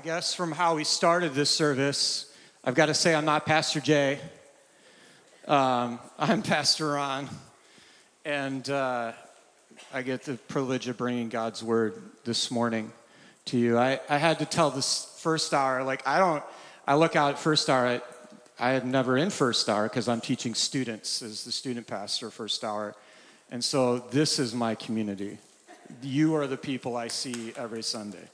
I guess from how we started this service, I've got to say I'm not Pastor Jay. Um, I'm Pastor Ron, and uh, I get the privilege of bringing God's word this morning to you. I, I had to tell this first hour, like, I don't, I look out at first hour, I, I never in first hour because I'm teaching students as the student pastor first hour. And so this is my community. You are the people I see every Sunday.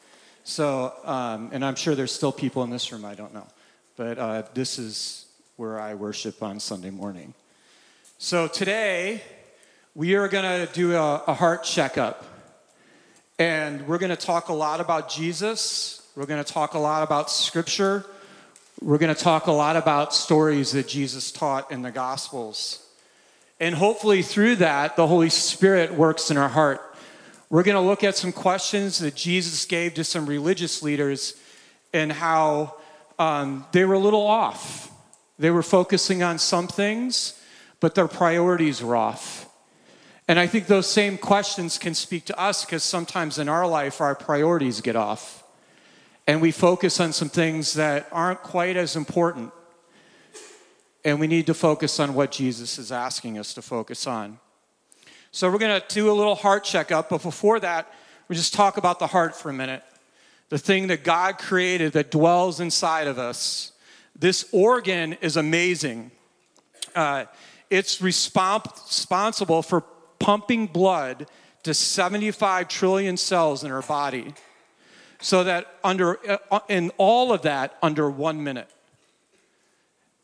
So, um, and I'm sure there's still people in this room, I don't know. But uh, this is where I worship on Sunday morning. So today, we are going to do a, a heart checkup. And we're going to talk a lot about Jesus. We're going to talk a lot about Scripture. We're going to talk a lot about stories that Jesus taught in the Gospels. And hopefully, through that, the Holy Spirit works in our heart we're going to look at some questions that Jesus gave to some religious leaders and how um, they were a little off. They were focusing on some things, but their priorities were off. And I think those same questions can speak to us because sometimes in our life, our priorities get off. And we focus on some things that aren't quite as important. And we need to focus on what Jesus is asking us to focus on. So we're going to do a little heart checkup, but before that, we just talk about the heart for a minute. The thing that God created that dwells inside of us. This organ is amazing. Uh, it's responsible for pumping blood to 75 trillion cells in our body. So that under uh, in all of that under 1 minute.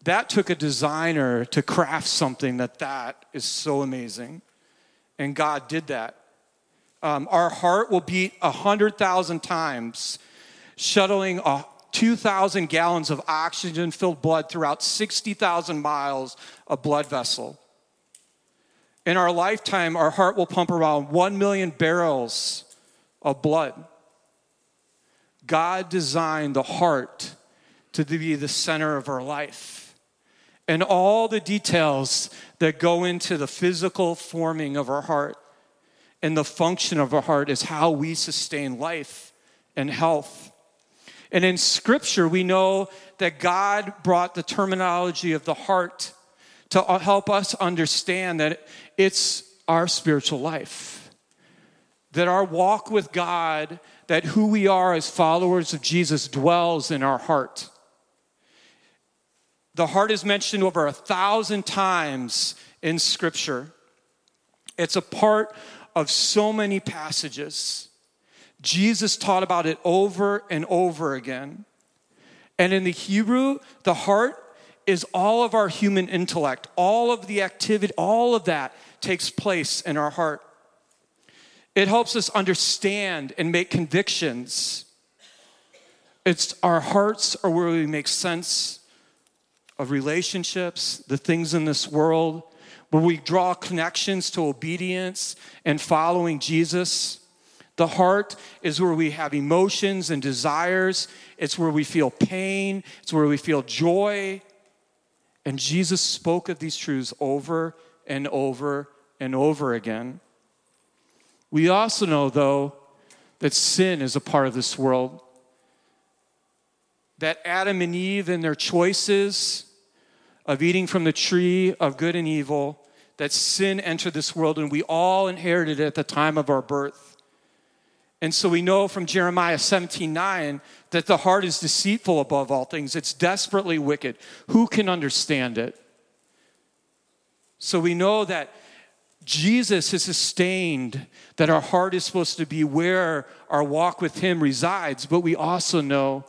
That took a designer to craft something that that is so amazing. And God did that. Um, our heart will beat 100,000 times, shuttling 2,000 gallons of oxygen filled blood throughout 60,000 miles of blood vessel. In our lifetime, our heart will pump around 1 million barrels of blood. God designed the heart to be the center of our life and all the details that go into the physical forming of our heart and the function of our heart is how we sustain life and health. And in scripture, we know that God brought the terminology of the heart to help us understand that it's our spiritual life. That our walk with God, that who we are as followers of Jesus dwells in our heart. The heart is mentioned over a thousand times in Scripture. It's a part of so many passages. Jesus taught about it over and over again. And in the Hebrew, the heart is all of our human intellect, all of the activity, all of that takes place in our heart. It helps us understand and make convictions. It's our hearts are where we make sense of relationships, the things in this world, where we draw connections to obedience and following Jesus. The heart is where we have emotions and desires. It's where we feel pain. It's where we feel joy. And Jesus spoke of these truths over and over and over again. We also know, though, that sin is a part of this world. That Adam and Eve and their choices of eating from the tree of good and evil, that sin entered this world and we all inherited it at the time of our birth. And so we know from Jeremiah 17 9 that the heart is deceitful above all things, it's desperately wicked. Who can understand it? So we know that Jesus has sustained that our heart is supposed to be where our walk with Him resides, but we also know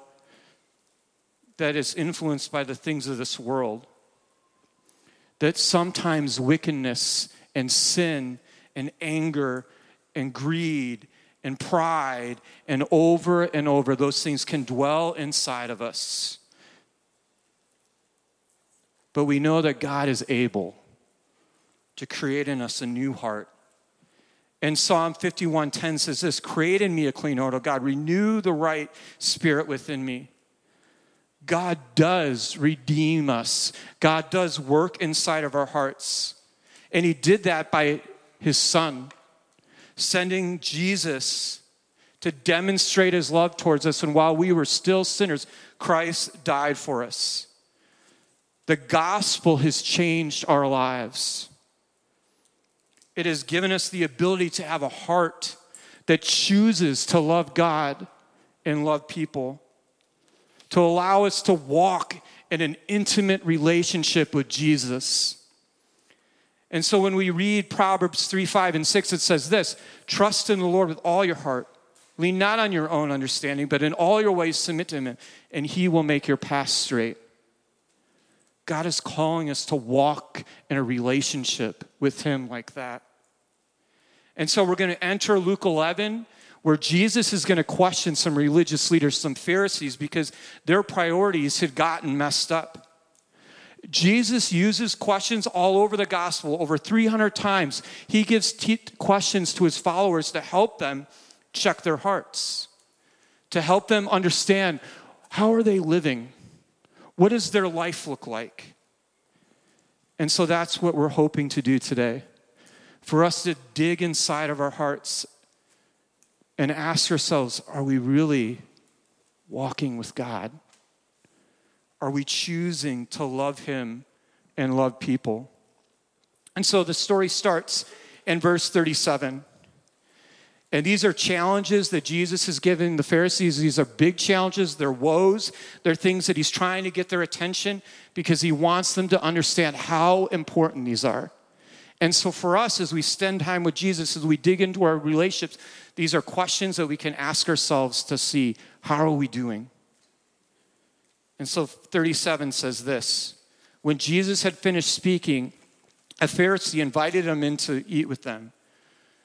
that it's influenced by the things of this world that sometimes wickedness and sin and anger and greed and pride and over and over, those things can dwell inside of us. But we know that God is able to create in us a new heart. And Psalm 51:10 says this, create in me a clean heart, O God, renew the right spirit within me. God does redeem us. God does work inside of our hearts. And He did that by His Son, sending Jesus to demonstrate his love towards us. And while we were still sinners, Christ died for us. The gospel has changed our lives. It has given us the ability to have a heart that chooses to love God and love people, to allow us to walk in an intimate relationship with Jesus. And so when we read Proverbs 3, 5, and 6, it says this Trust in the Lord with all your heart. Lean not on your own understanding, but in all your ways submit to Him, and He will make your path straight. God is calling us to walk in a relationship with Him like that. And so we're going to enter Luke 11, where Jesus is going to question some religious leaders, some Pharisees, because their priorities had gotten messed up. Jesus uses questions all over the gospel, over 300 times. He gives t- questions to his followers to help them check their hearts, to help them understand how are they living? What does their life look like? And so that's what we're hoping to do today. For us to dig inside of our hearts and ask ourselves are we really walking with God? Are we choosing to love Him and love people? And so the story starts in verse 37. And these are challenges that Jesus is giving the Pharisees. These are big challenges. They're woes. They're things that he's trying to get their attention because he wants them to understand how important these are. And so, for us, as we spend time with Jesus, as we dig into our relationships, these are questions that we can ask ourselves to see how are we doing? And so, 37 says this When Jesus had finished speaking, a Pharisee invited him in to eat with them.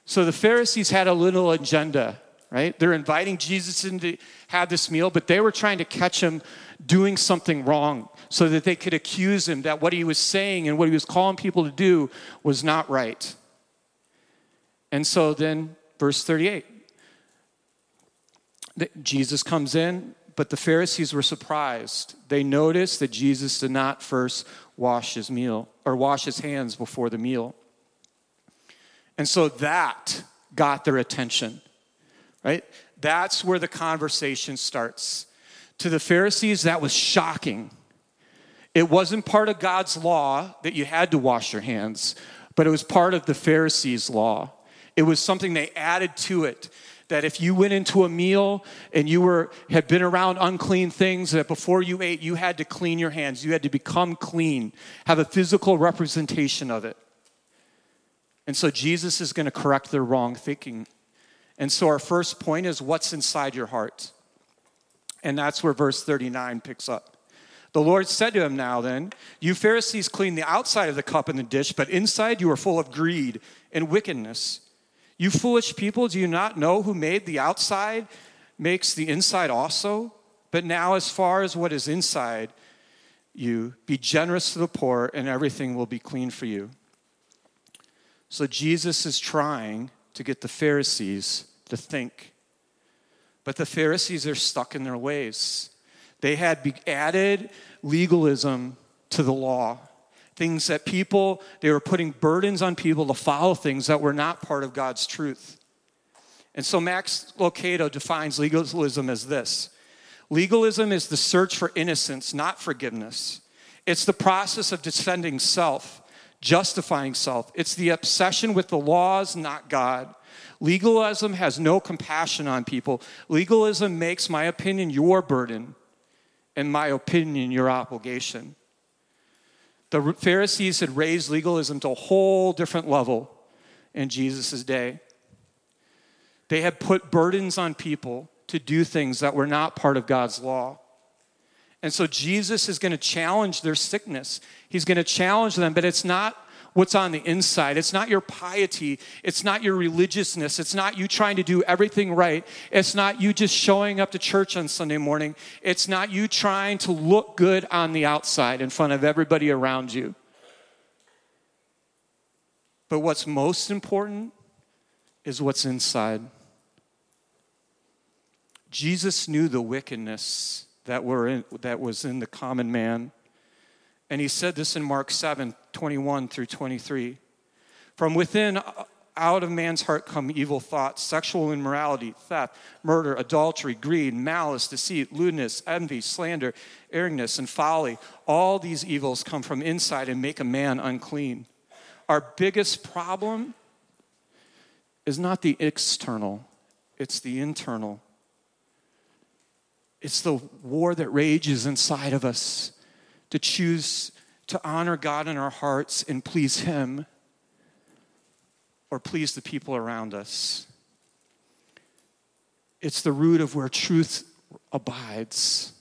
So the Pharisees had a little agenda, right? They're inviting Jesus in to have this meal, but they were trying to catch him doing something wrong so that they could accuse him that what he was saying and what he was calling people to do was not right. And so then, verse 38 Jesus comes in, but the Pharisees were surprised. They noticed that Jesus did not first wash his meal or wash his hands before the meal. And so that got their attention, right? That's where the conversation starts. To the Pharisees, that was shocking. It wasn't part of God's law that you had to wash your hands, but it was part of the Pharisees' law. It was something they added to it that if you went into a meal and you were had been around unclean things that before you ate you had to clean your hands you had to become clean have a physical representation of it and so Jesus is going to correct their wrong thinking. And so our first point is what's inside your heart? And that's where verse 39 picks up. The Lord said to him, Now then, you Pharisees clean the outside of the cup and the dish, but inside you are full of greed and wickedness. You foolish people, do you not know who made the outside makes the inside also? But now, as far as what is inside you, be generous to the poor, and everything will be clean for you. So Jesus is trying to get the Pharisees to think. But the Pharisees are stuck in their ways. They had added legalism to the law. Things that people, they were putting burdens on people to follow things that were not part of God's truth. And so Max Lucado defines legalism as this legalism is the search for innocence, not forgiveness. It's the process of defending self justifying self. It's the obsession with the laws, not God. Legalism has no compassion on people. Legalism makes my opinion your burden and my opinion your obligation. The Pharisees had raised legalism to a whole different level in Jesus' day. They had put burdens on people to do things that were not part of God's law. And so Jesus is going to challenge their sickness. He's going to challenge them, but it's not what's on the inside. It's not your piety. It's not your religiousness. It's not you trying to do everything right. It's not you just showing up to church on Sunday morning. It's not you trying to look good on the outside in front of everybody around you. But what's most important is what's inside. Jesus knew the wickedness that, were in, that was in the common man. And he said this in Mark 7 21 through 23. From within, uh, out of man's heart come evil thoughts, sexual immorality, theft, murder, adultery, greed, malice, deceit, lewdness, envy, slander, arrogancy, and folly. All these evils come from inside and make a man unclean. Our biggest problem is not the external, it's the internal. It's the war that rages inside of us to choose to honor God in our hearts and please Him or please the people around us. It's the root of where truth abides.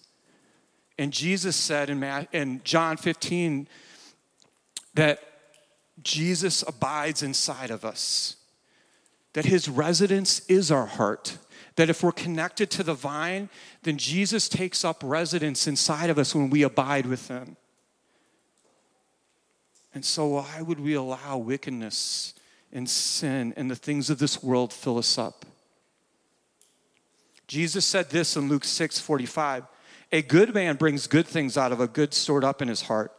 And Jesus said in, John 15 that Jesus abides inside of us, that his residence is our heart. That if we're connected to the vine, then Jesus takes up residence inside of us when we abide with him. And so, why would we allow wickedness and sin and the things of this world fill us up. Jesus said this in Luke 6 45 A good man brings good things out of a good stored up in his heart.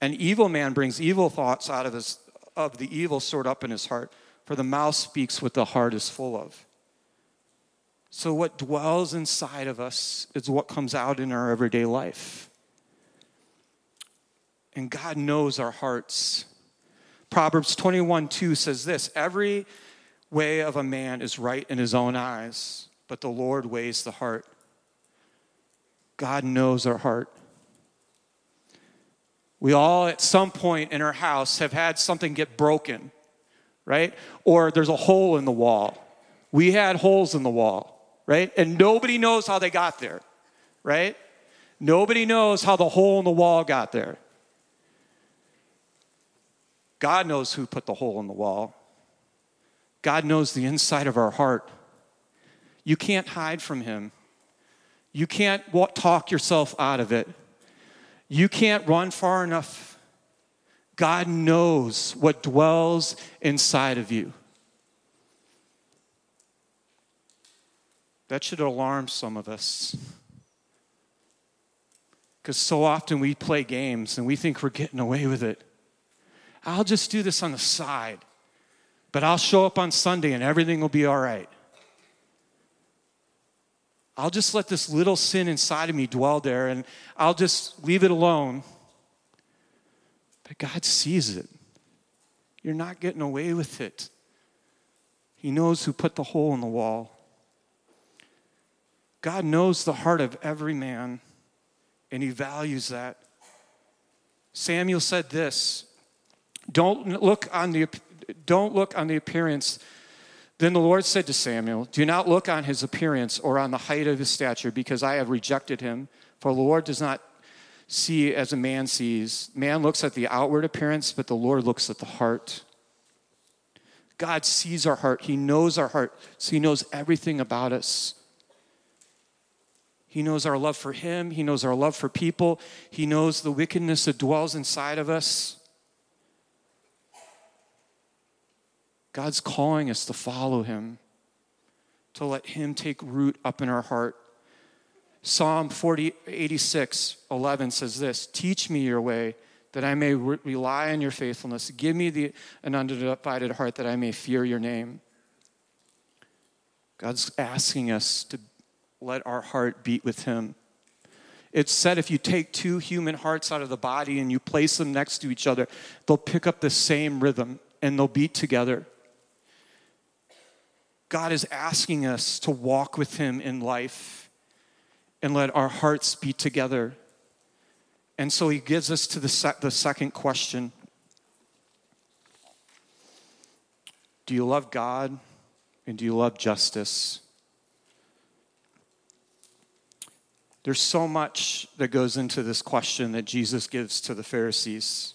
An evil man brings evil thoughts out of, his, of the evil stored up in his heart. For the mouth speaks what the heart is full of. So, what dwells inside of us is what comes out in our everyday life. And God knows our hearts. Proverbs 21 2 says this Every way of a man is right in his own eyes, but the Lord weighs the heart. God knows our heart. We all, at some point in our house, have had something get broken, right? Or there's a hole in the wall. We had holes in the wall, right? And nobody knows how they got there, right? Nobody knows how the hole in the wall got there. God knows who put the hole in the wall. God knows the inside of our heart. You can't hide from Him. You can't talk yourself out of it. You can't run far enough. God knows what dwells inside of you. That should alarm some of us. Because so often we play games and we think we're getting away with it. I'll just do this on the side, but I'll show up on Sunday and everything will be all right. I'll just let this little sin inside of me dwell there and I'll just leave it alone. But God sees it. You're not getting away with it. He knows who put the hole in the wall. God knows the heart of every man, and He values that. Samuel said this don't look on the, don't look on the appearance. Then the Lord said to Samuel, Do not look on his appearance or on the height of his stature, because I have rejected him. For the Lord does not see as a man sees. Man looks at the outward appearance, but the Lord looks at the heart. God sees our heart. He knows our heart. So he knows everything about us. He knows our love for Him. He knows our love for people. He knows the wickedness that dwells inside of us. God's calling us to follow him, to let him take root up in our heart. Psalm 40, 86, 11 says this Teach me your way, that I may re- rely on your faithfulness. Give me the, an undivided heart, that I may fear your name. God's asking us to let our heart beat with him. It's said if you take two human hearts out of the body and you place them next to each other, they'll pick up the same rhythm and they'll beat together. God is asking us to walk with Him in life and let our hearts beat together. And so He gives us to the, se- the second question Do you love God and do you love justice? There's so much that goes into this question that Jesus gives to the Pharisees.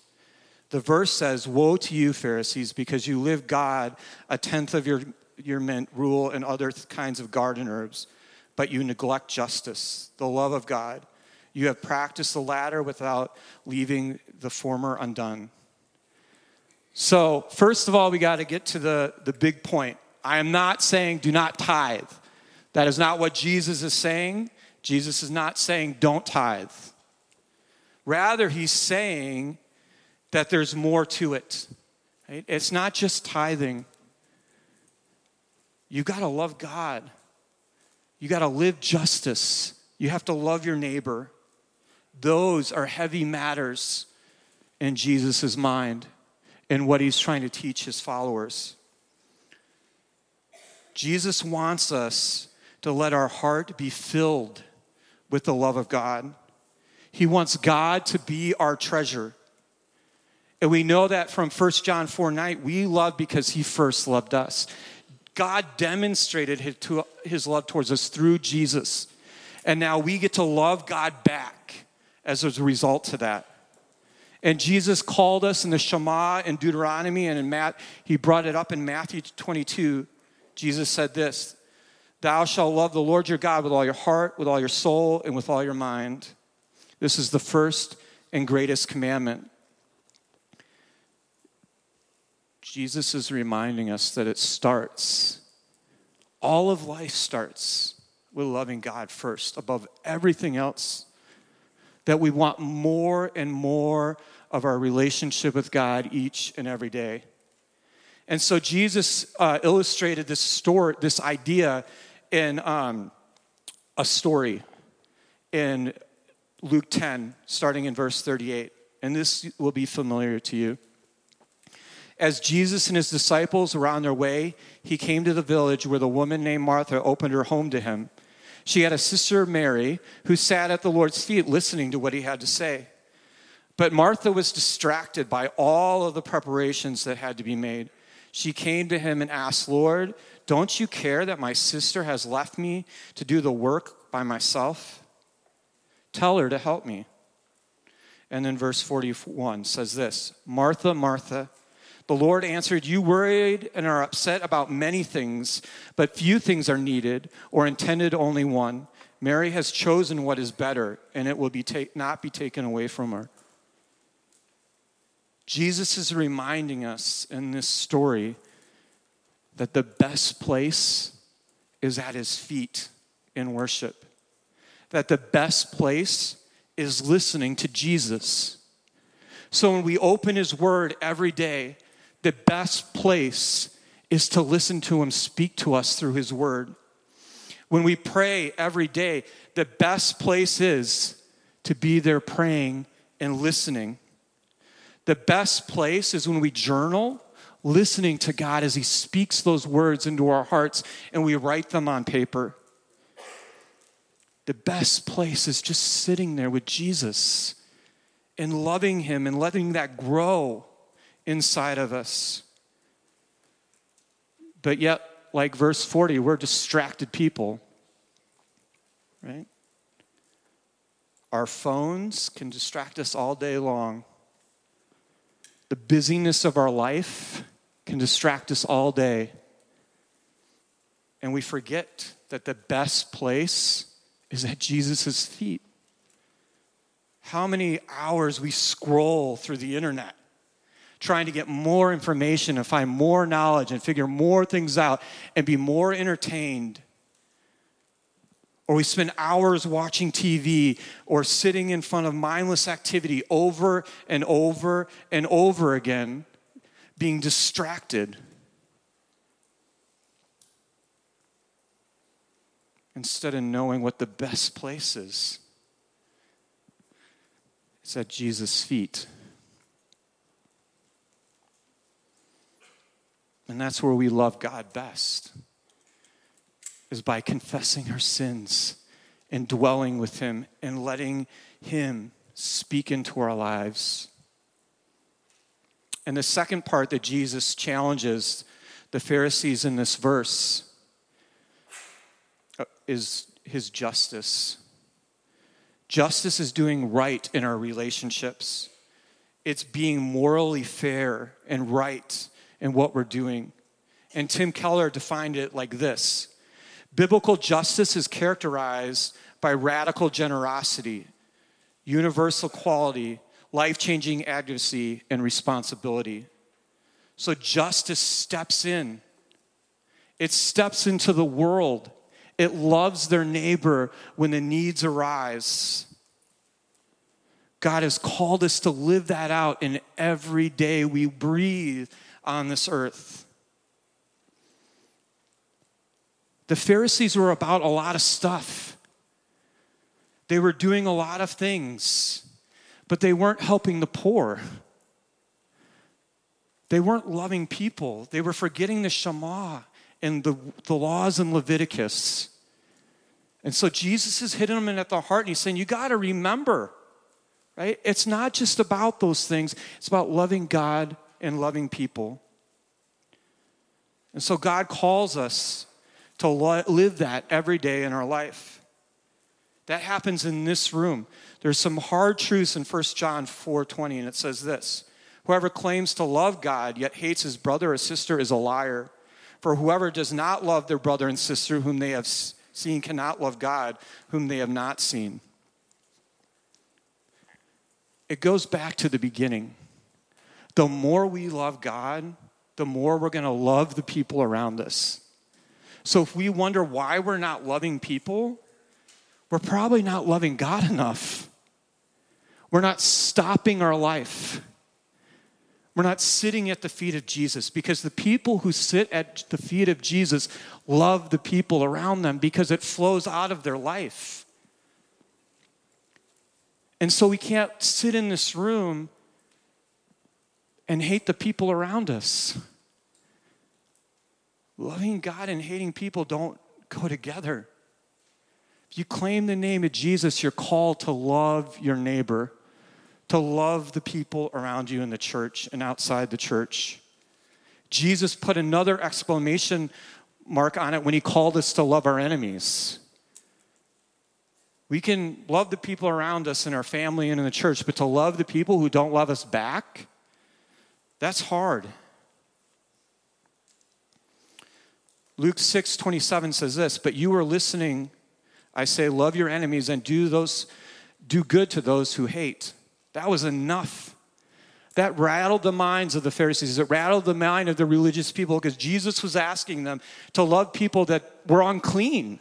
The verse says, Woe to you, Pharisees, because you live God a tenth of your your mint, rue, and other kinds of garden herbs, but you neglect justice, the love of God. You have practiced the latter without leaving the former undone. So, first of all, we got to get to the, the big point. I am not saying do not tithe. That is not what Jesus is saying. Jesus is not saying don't tithe. Rather, he's saying that there's more to it. Right? It's not just tithing. You got to love God. You got to live justice. You have to love your neighbor. Those are heavy matters in Jesus' mind and what he's trying to teach his followers. Jesus wants us to let our heart be filled with the love of God. He wants God to be our treasure. And we know that from 1 John 4 9, we love because he first loved us. God demonstrated his love towards us through Jesus. And now we get to love God back as a result to that. And Jesus called us in the Shema in Deuteronomy and in Matt, he brought it up in Matthew 22. Jesus said this Thou shalt love the Lord your God with all your heart, with all your soul, and with all your mind. This is the first and greatest commandment. Jesus is reminding us that it starts, all of life starts with loving God first above everything else. That we want more and more of our relationship with God each and every day. And so Jesus uh, illustrated this story, this idea in um, a story in Luke 10, starting in verse 38. And this will be familiar to you. As Jesus and his disciples were on their way, he came to the village where the woman named Martha opened her home to him. She had a sister, Mary, who sat at the Lord's feet listening to what he had to say. But Martha was distracted by all of the preparations that had to be made. She came to him and asked, Lord, don't you care that my sister has left me to do the work by myself? Tell her to help me. And then verse 41 says this Martha, Martha, the Lord answered, You worried and are upset about many things, but few things are needed or intended only one. Mary has chosen what is better, and it will be ta- not be taken away from her. Jesus is reminding us in this story that the best place is at his feet in worship, that the best place is listening to Jesus. So when we open his word every day, the best place is to listen to him speak to us through his word. When we pray every day, the best place is to be there praying and listening. The best place is when we journal, listening to God as he speaks those words into our hearts and we write them on paper. The best place is just sitting there with Jesus and loving him and letting that grow inside of us. But yet, like verse 40, we're distracted people, right? Our phones can distract us all day long. The busyness of our life can distract us all day. And we forget that the best place is at Jesus' feet. How many hours we scroll through the internet trying to get more information and find more knowledge and figure more things out and be more entertained. Or we spend hours watching TV or sitting in front of mindless activity over and over and over again, being distracted. Instead of knowing what the best place is, it's at Jesus' feet. And that's where we love God best, is by confessing our sins and dwelling with Him and letting Him speak into our lives. And the second part that Jesus challenges the Pharisees in this verse uh, is His justice. Justice is doing right in our relationships. It's being morally fair and right in what we're doing. And Tim Keller defined it like this Biblical justice is characterized by radical generosity, universal quality, life changing advocacy, and responsibility. So justice steps in, it steps into the world, it loves their neighbor when the needs arise. God has called us to live that out in every day we breathe on this earth. The Pharisees were about a lot of stuff. They were doing a lot of things, but they weren't helping the poor. They weren't loving people. They were forgetting the Shema and the, the laws in Leviticus. And so Jesus is hitting them at the heart and he's saying, You got to remember, right? It's not just about those things, it's about loving God and loving people. And so God calls us to live that every day in our life. That happens in this room. There's some hard truths in 1 John 4:20 and it says this. Whoever claims to love God yet hates his brother or sister is a liar. For whoever does not love their brother and sister whom they have seen cannot love God whom they have not seen. It goes back to the beginning. The more we love God, the more we're going to love the people around us. So if we wonder why we're not loving people, we're probably not loving God enough. We're not stopping our life. We're not sitting at the feet of Jesus because the people who sit at the feet of Jesus love the people around them because it flows out of their life. And so we can't sit in this room and hate the people around us. Loving God and hating people don't go together. If you claim the name of Jesus, you're called to love your neighbor, to love the people around you in the church and outside the church. Jesus put another exclamation mark on it when he called us to love our enemies. We can love the people around us in our family and in the church, but to love the people who don't love us back, that's hard. Luke 6 27 says this, but you are listening, I say, love your enemies and do those do good to those who hate. That was enough. That rattled the minds of the Pharisees. It rattled the mind of the religious people because Jesus was asking them to love people that were unclean.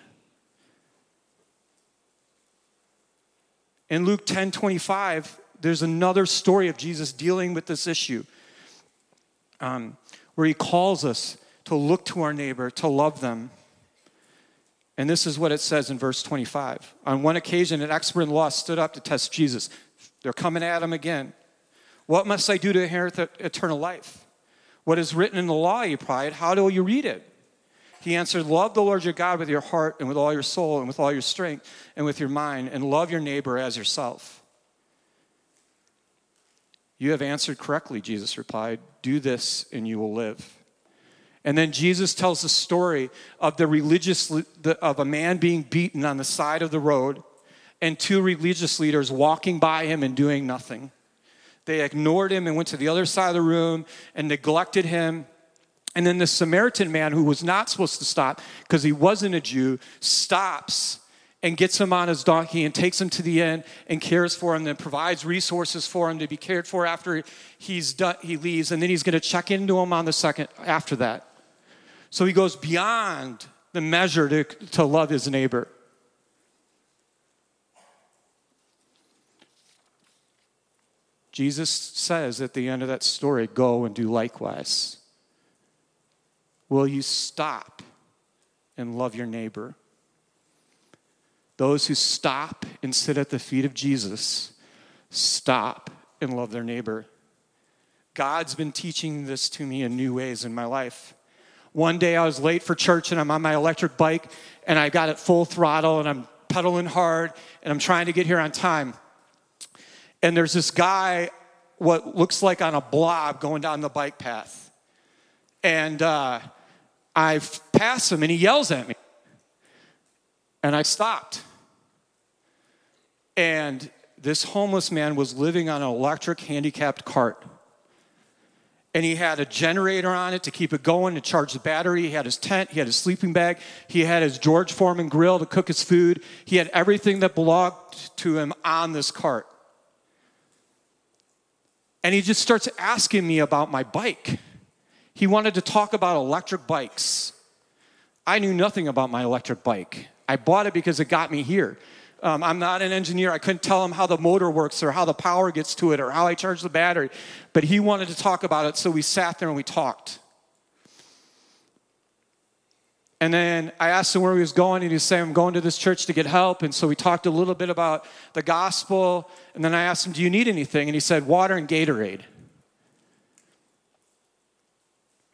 In Luke 10 25, there's another story of Jesus dealing with this issue um, where he calls us to look to our neighbor, to love them. And this is what it says in verse 25. On one occasion, an expert in law stood up to test Jesus. They're coming at him again. What must I do to inherit eternal life? What is written in the law, he replied. How do you read it? He answered, Love the Lord your God with your heart and with all your soul and with all your strength and with your mind, and love your neighbor as yourself. You have answered correctly, Jesus replied. Do this and you will live. And then Jesus tells the story of the religious of a man being beaten on the side of the road and two religious leaders walking by him and doing nothing. They ignored him and went to the other side of the room and neglected him. And then the Samaritan man, who was not supposed to stop because he wasn't a Jew, stops and gets him on his donkey and takes him to the inn and cares for him and provides resources for him to be cared for after he's done, he leaves. And then he's going to check into him on the second after that. So he goes beyond the measure to, to love his neighbor. Jesus says at the end of that story, Go and do likewise. Will you stop and love your neighbor? Those who stop and sit at the feet of Jesus stop and love their neighbor. God's been teaching this to me in new ways in my life. One day I was late for church and I'm on my electric bike and I got it full throttle and I'm pedaling hard and I'm trying to get here on time. And there's this guy, what looks like on a blob, going down the bike path. And uh, I pass him and he yells at me. And I stopped. And this homeless man was living on an electric handicapped cart and he had a generator on it to keep it going to charge the battery. He had his tent, he had his sleeping bag, he had his George Foreman grill to cook his food. He had everything that belonged to him on this cart. And he just starts asking me about my bike. He wanted to talk about electric bikes. I knew nothing about my electric bike. I bought it because it got me here. Um, I'm not an engineer. I couldn't tell him how the motor works or how the power gets to it or how I charge the battery. But he wanted to talk about it, so we sat there and we talked. And then I asked him where he was going, and he said, I'm going to this church to get help. And so we talked a little bit about the gospel. And then I asked him, Do you need anything? And he said, Water and Gatorade.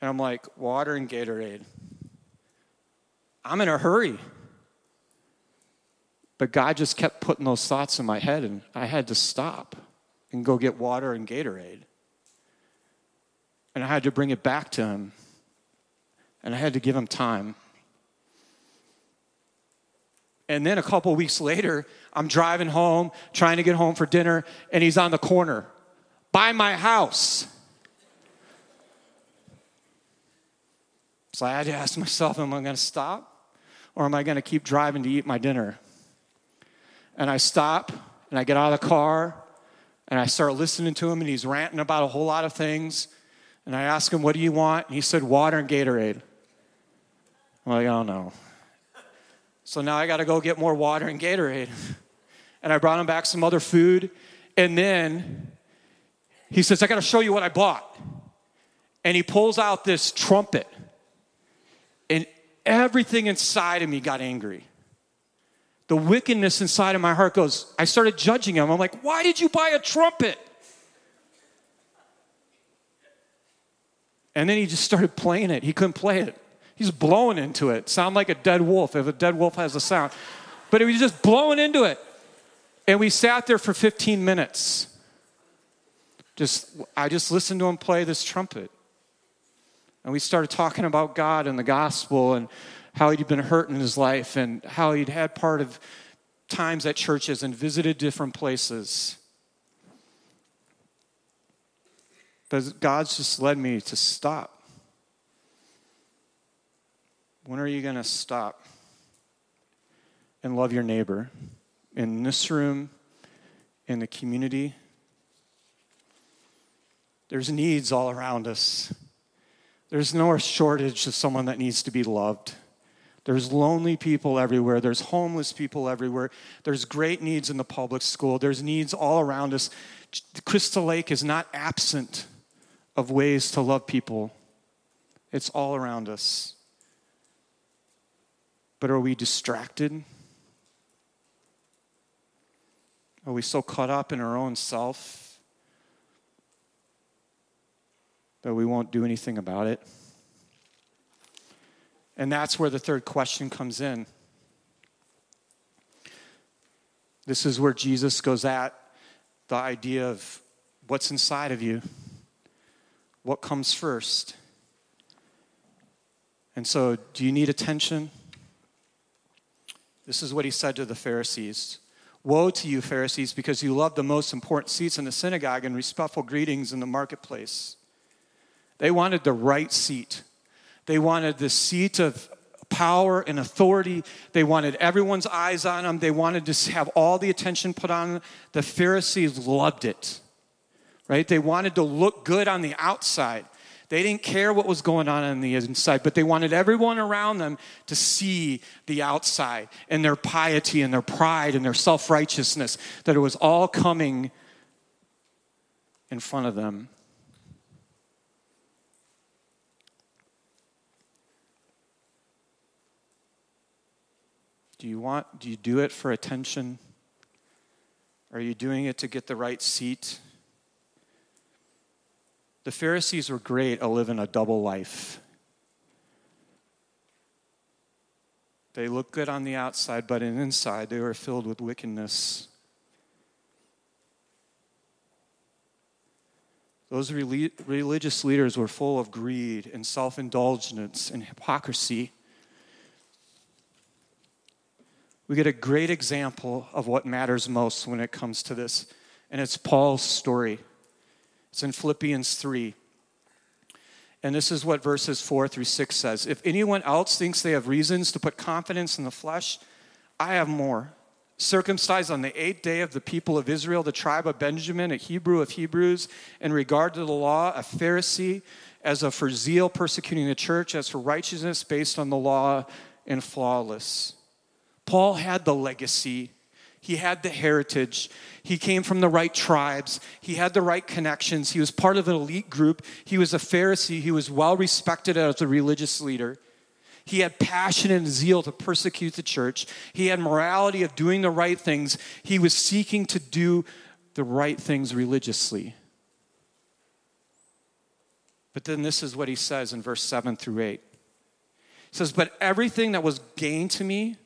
And I'm like, Water and Gatorade. I'm in a hurry. But God just kept putting those thoughts in my head, and I had to stop and go get water and Gatorade. And I had to bring it back to him. And I had to give him time. And then a couple weeks later, I'm driving home, trying to get home for dinner, and he's on the corner by my house. So I had to ask myself, am I going to stop or am I going to keep driving to eat my dinner? And I stop and I get out of the car and I start listening to him, and he's ranting about a whole lot of things. And I ask him, What do you want? And he said, Water and Gatorade. I'm like, Oh no. So now I got to go get more water and Gatorade. And I brought him back some other food. And then he says, I got to show you what I bought. And he pulls out this trumpet. And everything inside of me got angry. The wickedness inside of my heart goes, I started judging him. I'm like, why did you buy a trumpet? And then he just started playing it. He couldn't play it. He's blowing into it. Sound like a dead wolf if a dead wolf has a sound. But he was just blowing into it. And we sat there for 15 minutes. Just I just listened to him play this trumpet. And we started talking about God and the gospel and how he'd been hurt in his life and how he'd had part of times at churches and visited different places. But God's just led me to stop when are you going to stop and love your neighbor in this room, in the community? There's needs all around us. There's no shortage of someone that needs to be loved. There's lonely people everywhere. There's homeless people everywhere. There's great needs in the public school. There's needs all around us. Crystal Lake is not absent of ways to love people, it's all around us. But are we distracted? Are we so caught up in our own self that we won't do anything about it? And that's where the third question comes in. This is where Jesus goes at the idea of what's inside of you, what comes first. And so, do you need attention? This is what he said to the Pharisees Woe to you, Pharisees, because you love the most important seats in the synagogue and respectful greetings in the marketplace. They wanted the right seat. They wanted the seat of power and authority. They wanted everyone's eyes on them. They wanted to have all the attention put on them. The Pharisees loved it, right? They wanted to look good on the outside. They didn't care what was going on on the inside, but they wanted everyone around them to see the outside and their piety and their pride and their self righteousness, that it was all coming in front of them. Do you want, do you do it for attention? Are you doing it to get the right seat? The Pharisees were great at living a double life. They looked good on the outside, but in inside they were filled with wickedness. Those religious leaders were full of greed and self indulgence and hypocrisy. We get a great example of what matters most when it comes to this, and it's Paul's story. It's in Philippians 3. And this is what verses 4 through 6 says. If anyone else thinks they have reasons to put confidence in the flesh, I have more. Circumcised on the eighth day of the people of Israel, the tribe of Benjamin, a Hebrew of Hebrews, in regard to the law, a Pharisee, as of for zeal persecuting the church, as for righteousness based on the law, and flawless. Paul had the legacy he had the heritage. He came from the right tribes. He had the right connections. He was part of an elite group. He was a Pharisee. He was well respected as a religious leader. He had passion and zeal to persecute the church. He had morality of doing the right things. He was seeking to do the right things religiously. But then this is what he says in verse 7 through 8. He says, But everything that was gained to me,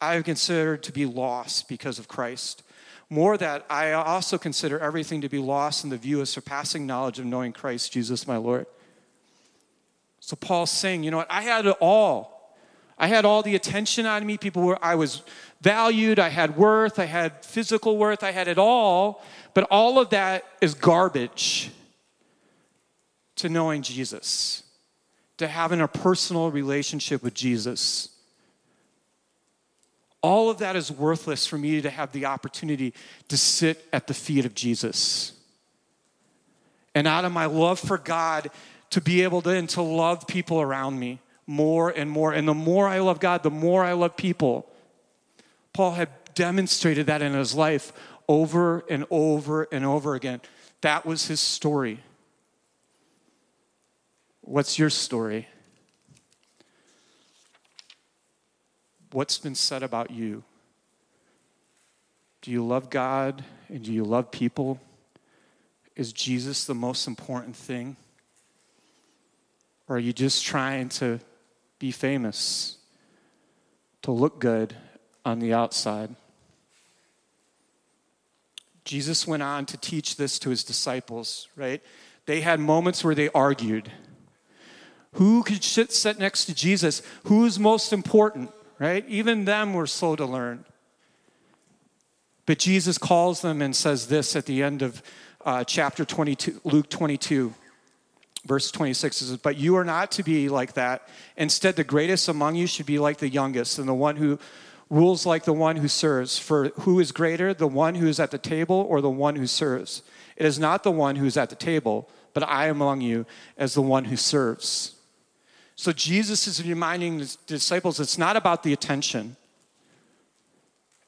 I have considered to be lost because of Christ. More that I also consider everything to be lost in the view of surpassing knowledge of knowing Christ Jesus my Lord. So Paul's saying, you know what? I had it all. I had all the attention on me. People were, I was valued. I had worth. I had physical worth. I had it all. But all of that is garbage to knowing Jesus, to having a personal relationship with Jesus. All of that is worthless for me to have the opportunity to sit at the feet of Jesus. And out of my love for God, to be able to, and to love people around me more and more. And the more I love God, the more I love people. Paul had demonstrated that in his life over and over and over again. That was his story. What's your story? What's been said about you? Do you love God and do you love people? Is Jesus the most important thing? Or are you just trying to be famous, to look good on the outside? Jesus went on to teach this to his disciples, right? They had moments where they argued. Who could sit next to Jesus? Who's most important, right? Even them were slow to learn. But Jesus calls them and says this at the end of uh, chapter 22, Luke 22, verse 26 says, But you are not to be like that. Instead, the greatest among you should be like the youngest, and the one who rules like the one who serves. For who is greater, the one who is at the table or the one who serves? It is not the one who is at the table, but I am among you as the one who serves. So Jesus is reminding the disciples it's not about the attention,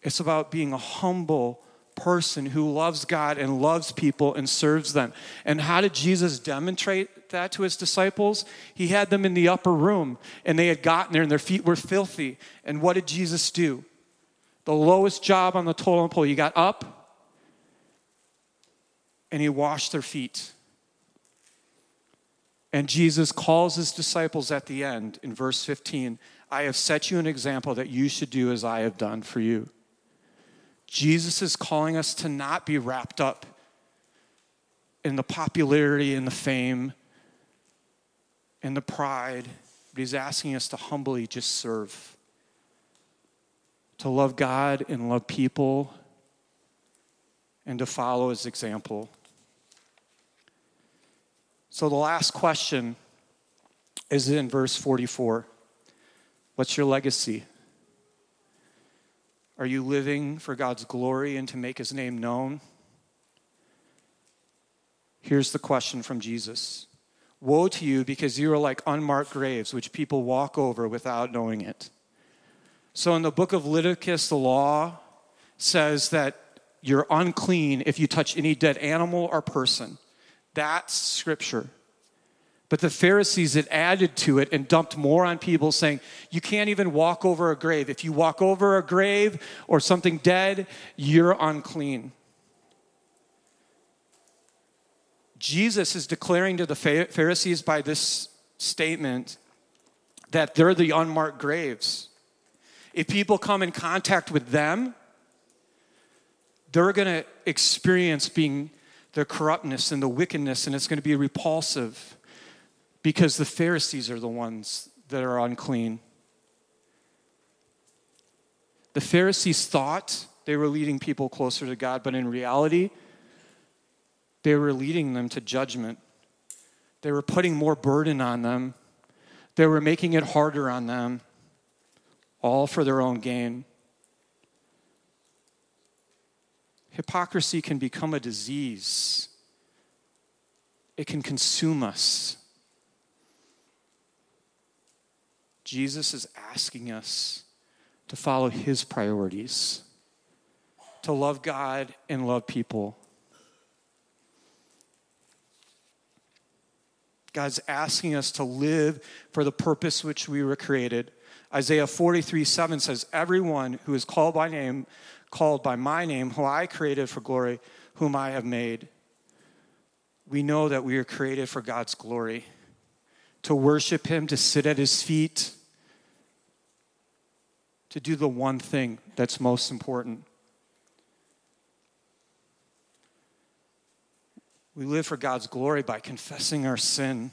it's about being a humble person who loves God and loves people and serves them. And how did Jesus demonstrate that to his disciples? He had them in the upper room and they had gotten there and their feet were filthy. And what did Jesus do? The lowest job on the totem pole. He got up and he washed their feet. And Jesus calls his disciples at the end in verse 15 I have set you an example that you should do as I have done for you. Jesus is calling us to not be wrapped up in the popularity and the fame and the pride, but he's asking us to humbly just serve, to love God and love people, and to follow his example. So the last question is in verse 44 What's your legacy? Are you living for God's glory and to make his name known? Here's the question from Jesus Woe to you because you are like unmarked graves, which people walk over without knowing it. So in the book of Leviticus, the law says that you're unclean if you touch any dead animal or person. That's scripture. But the Pharisees had added to it and dumped more on people, saying, You can't even walk over a grave. If you walk over a grave or something dead, you're unclean. Jesus is declaring to the Pharisees by this statement that they're the unmarked graves. If people come in contact with them, they're going to experience being the corruptness and the wickedness, and it's going to be repulsive because the Pharisees are the ones that are unclean. The Pharisees thought they were leading people closer to God, but in reality, they were leading them to judgment. They were putting more burden on them, they were making it harder on them, all for their own gain. Hypocrisy can become a disease, it can consume us. Jesus is asking us to follow his priorities, to love God and love people. God's asking us to live for the purpose which we were created. Isaiah 43 7 says, Everyone who is called by name, called by my name, who I created for glory, whom I have made. We know that we are created for God's glory, to worship Him, to sit at His feet, to do the one thing that's most important. We live for God's glory by confessing our sin,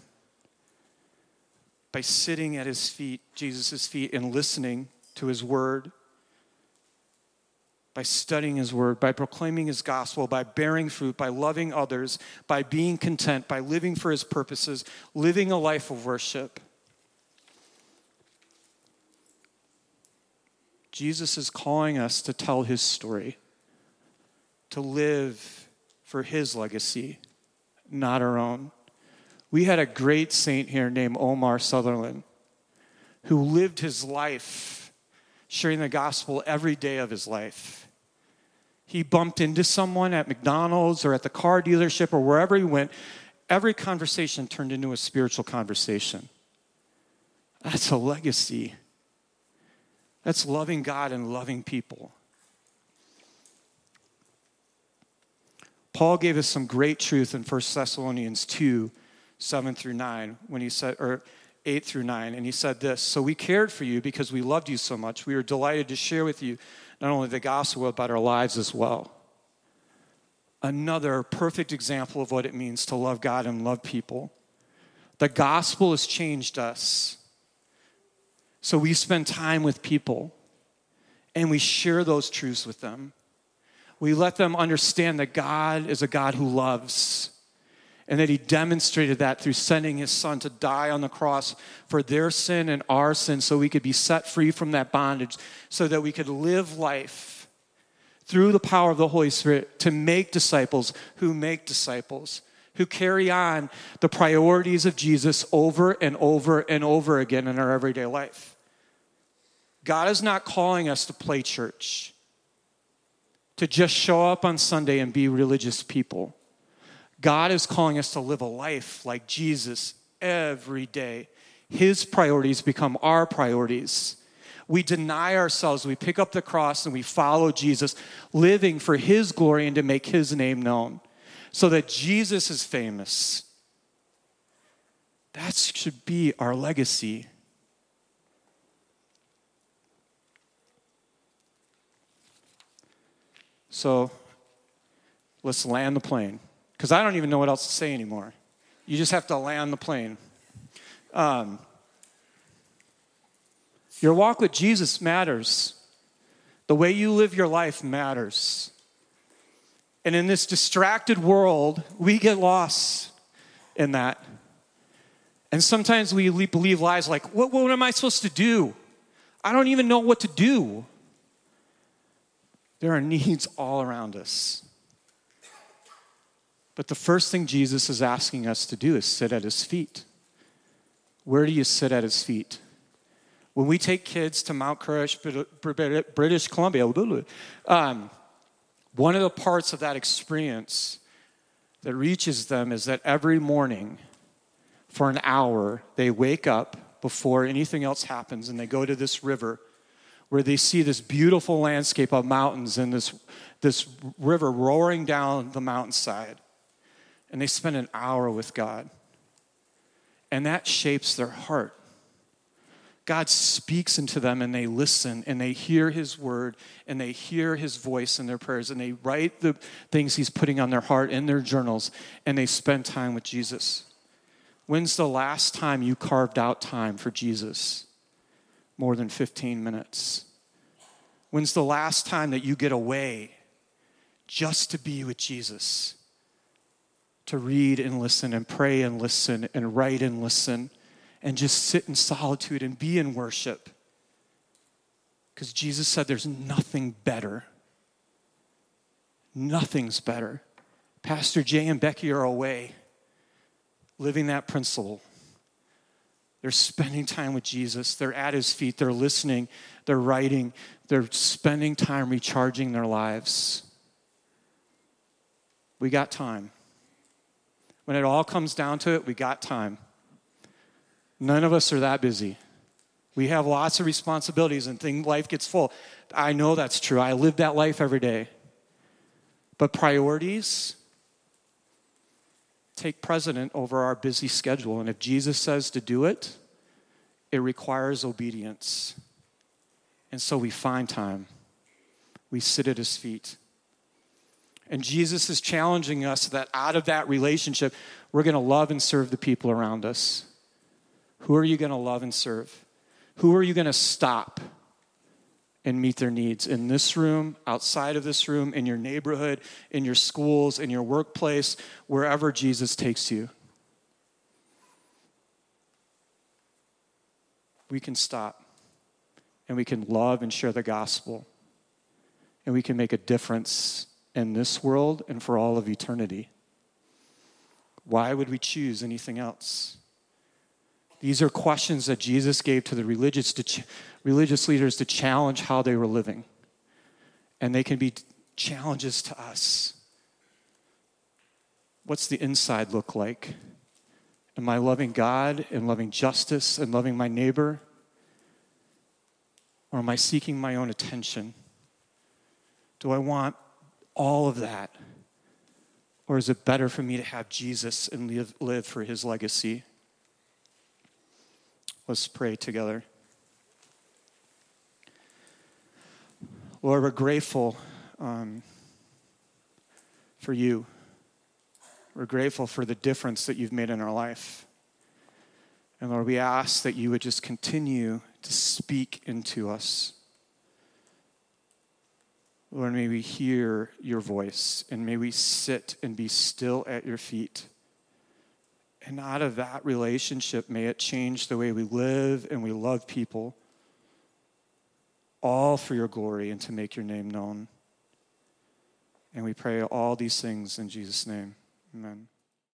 by sitting at his feet, Jesus' feet, and listening to his word, by studying his word, by proclaiming his gospel, by bearing fruit, by loving others, by being content, by living for his purposes, living a life of worship. Jesus is calling us to tell his story, to live for his legacy not our own. We had a great saint here named Omar Sutherland who lived his life sharing the gospel every day of his life. He bumped into someone at McDonald's or at the car dealership or wherever he went. Every conversation turned into a spiritual conversation. That's a legacy. That's loving God and loving people. Paul gave us some great truth in 1 Thessalonians 2 7 through 9, when he said, or 8 through 9, and he said this So we cared for you because we loved you so much. We were delighted to share with you not only the gospel, but our lives as well. Another perfect example of what it means to love God and love people. The gospel has changed us. So we spend time with people and we share those truths with them we let them understand that God is a God who loves and that he demonstrated that through sending his son to die on the cross for their sin and our sin so we could be set free from that bondage so that we could live life through the power of the holy spirit to make disciples who make disciples who carry on the priorities of jesus over and over and over again in our everyday life god is not calling us to play church to just show up on Sunday and be religious people. God is calling us to live a life like Jesus every day. His priorities become our priorities. We deny ourselves, we pick up the cross, and we follow Jesus, living for His glory and to make His name known so that Jesus is famous. That should be our legacy. So let's land the plane. Because I don't even know what else to say anymore. You just have to land the plane. Um, your walk with Jesus matters. The way you live your life matters. And in this distracted world, we get lost in that. And sometimes we believe lies like, what, what am I supposed to do? I don't even know what to do. There are needs all around us. But the first thing Jesus is asking us to do is sit at his feet. Where do you sit at his feet? When we take kids to Mount Courage, British Columbia, um, one of the parts of that experience that reaches them is that every morning for an hour they wake up before anything else happens and they go to this river where they see this beautiful landscape of mountains and this, this river roaring down the mountainside. And they spend an hour with God. And that shapes their heart. God speaks into them and they listen and they hear his word and they hear his voice in their prayers and they write the things he's putting on their heart in their journals and they spend time with Jesus. When's the last time you carved out time for Jesus? more than 15 minutes? When's the last time that you get away just to be with Jesus? To read and listen and pray and listen and write and listen and just sit in solitude and be in worship. Because Jesus said there's nothing better. Nothing's better. Pastor Jay and Becky are away living that principle. They're spending time with Jesus. They're at his feet. They're listening. They're writing. They're spending time recharging their lives. We got time. When it all comes down to it, we got time. None of us are that busy. We have lots of responsibilities and thing, life gets full. I know that's true. I live that life every day. But priorities take precedent over our busy schedule. And if Jesus says to do it, it requires obedience. And so we find time. We sit at his feet. And Jesus is challenging us that out of that relationship, we're going to love and serve the people around us. Who are you going to love and serve? Who are you going to stop and meet their needs in this room, outside of this room, in your neighborhood, in your schools, in your workplace, wherever Jesus takes you? We can stop and we can love and share the gospel and we can make a difference in this world and for all of eternity. Why would we choose anything else? These are questions that Jesus gave to the religious, to ch- religious leaders to challenge how they were living. And they can be challenges to us. What's the inside look like? Am I loving God and loving justice and loving my neighbor? Or am I seeking my own attention? Do I want all of that? Or is it better for me to have Jesus and live, live for his legacy? Let's pray together. Lord, we're grateful um, for you. We're grateful for the difference that you've made in our life. And Lord, we ask that you would just continue to speak into us. Lord, may we hear your voice and may we sit and be still at your feet. And out of that relationship, may it change the way we live and we love people, all for your glory and to make your name known. And we pray all these things in Jesus' name. Amen.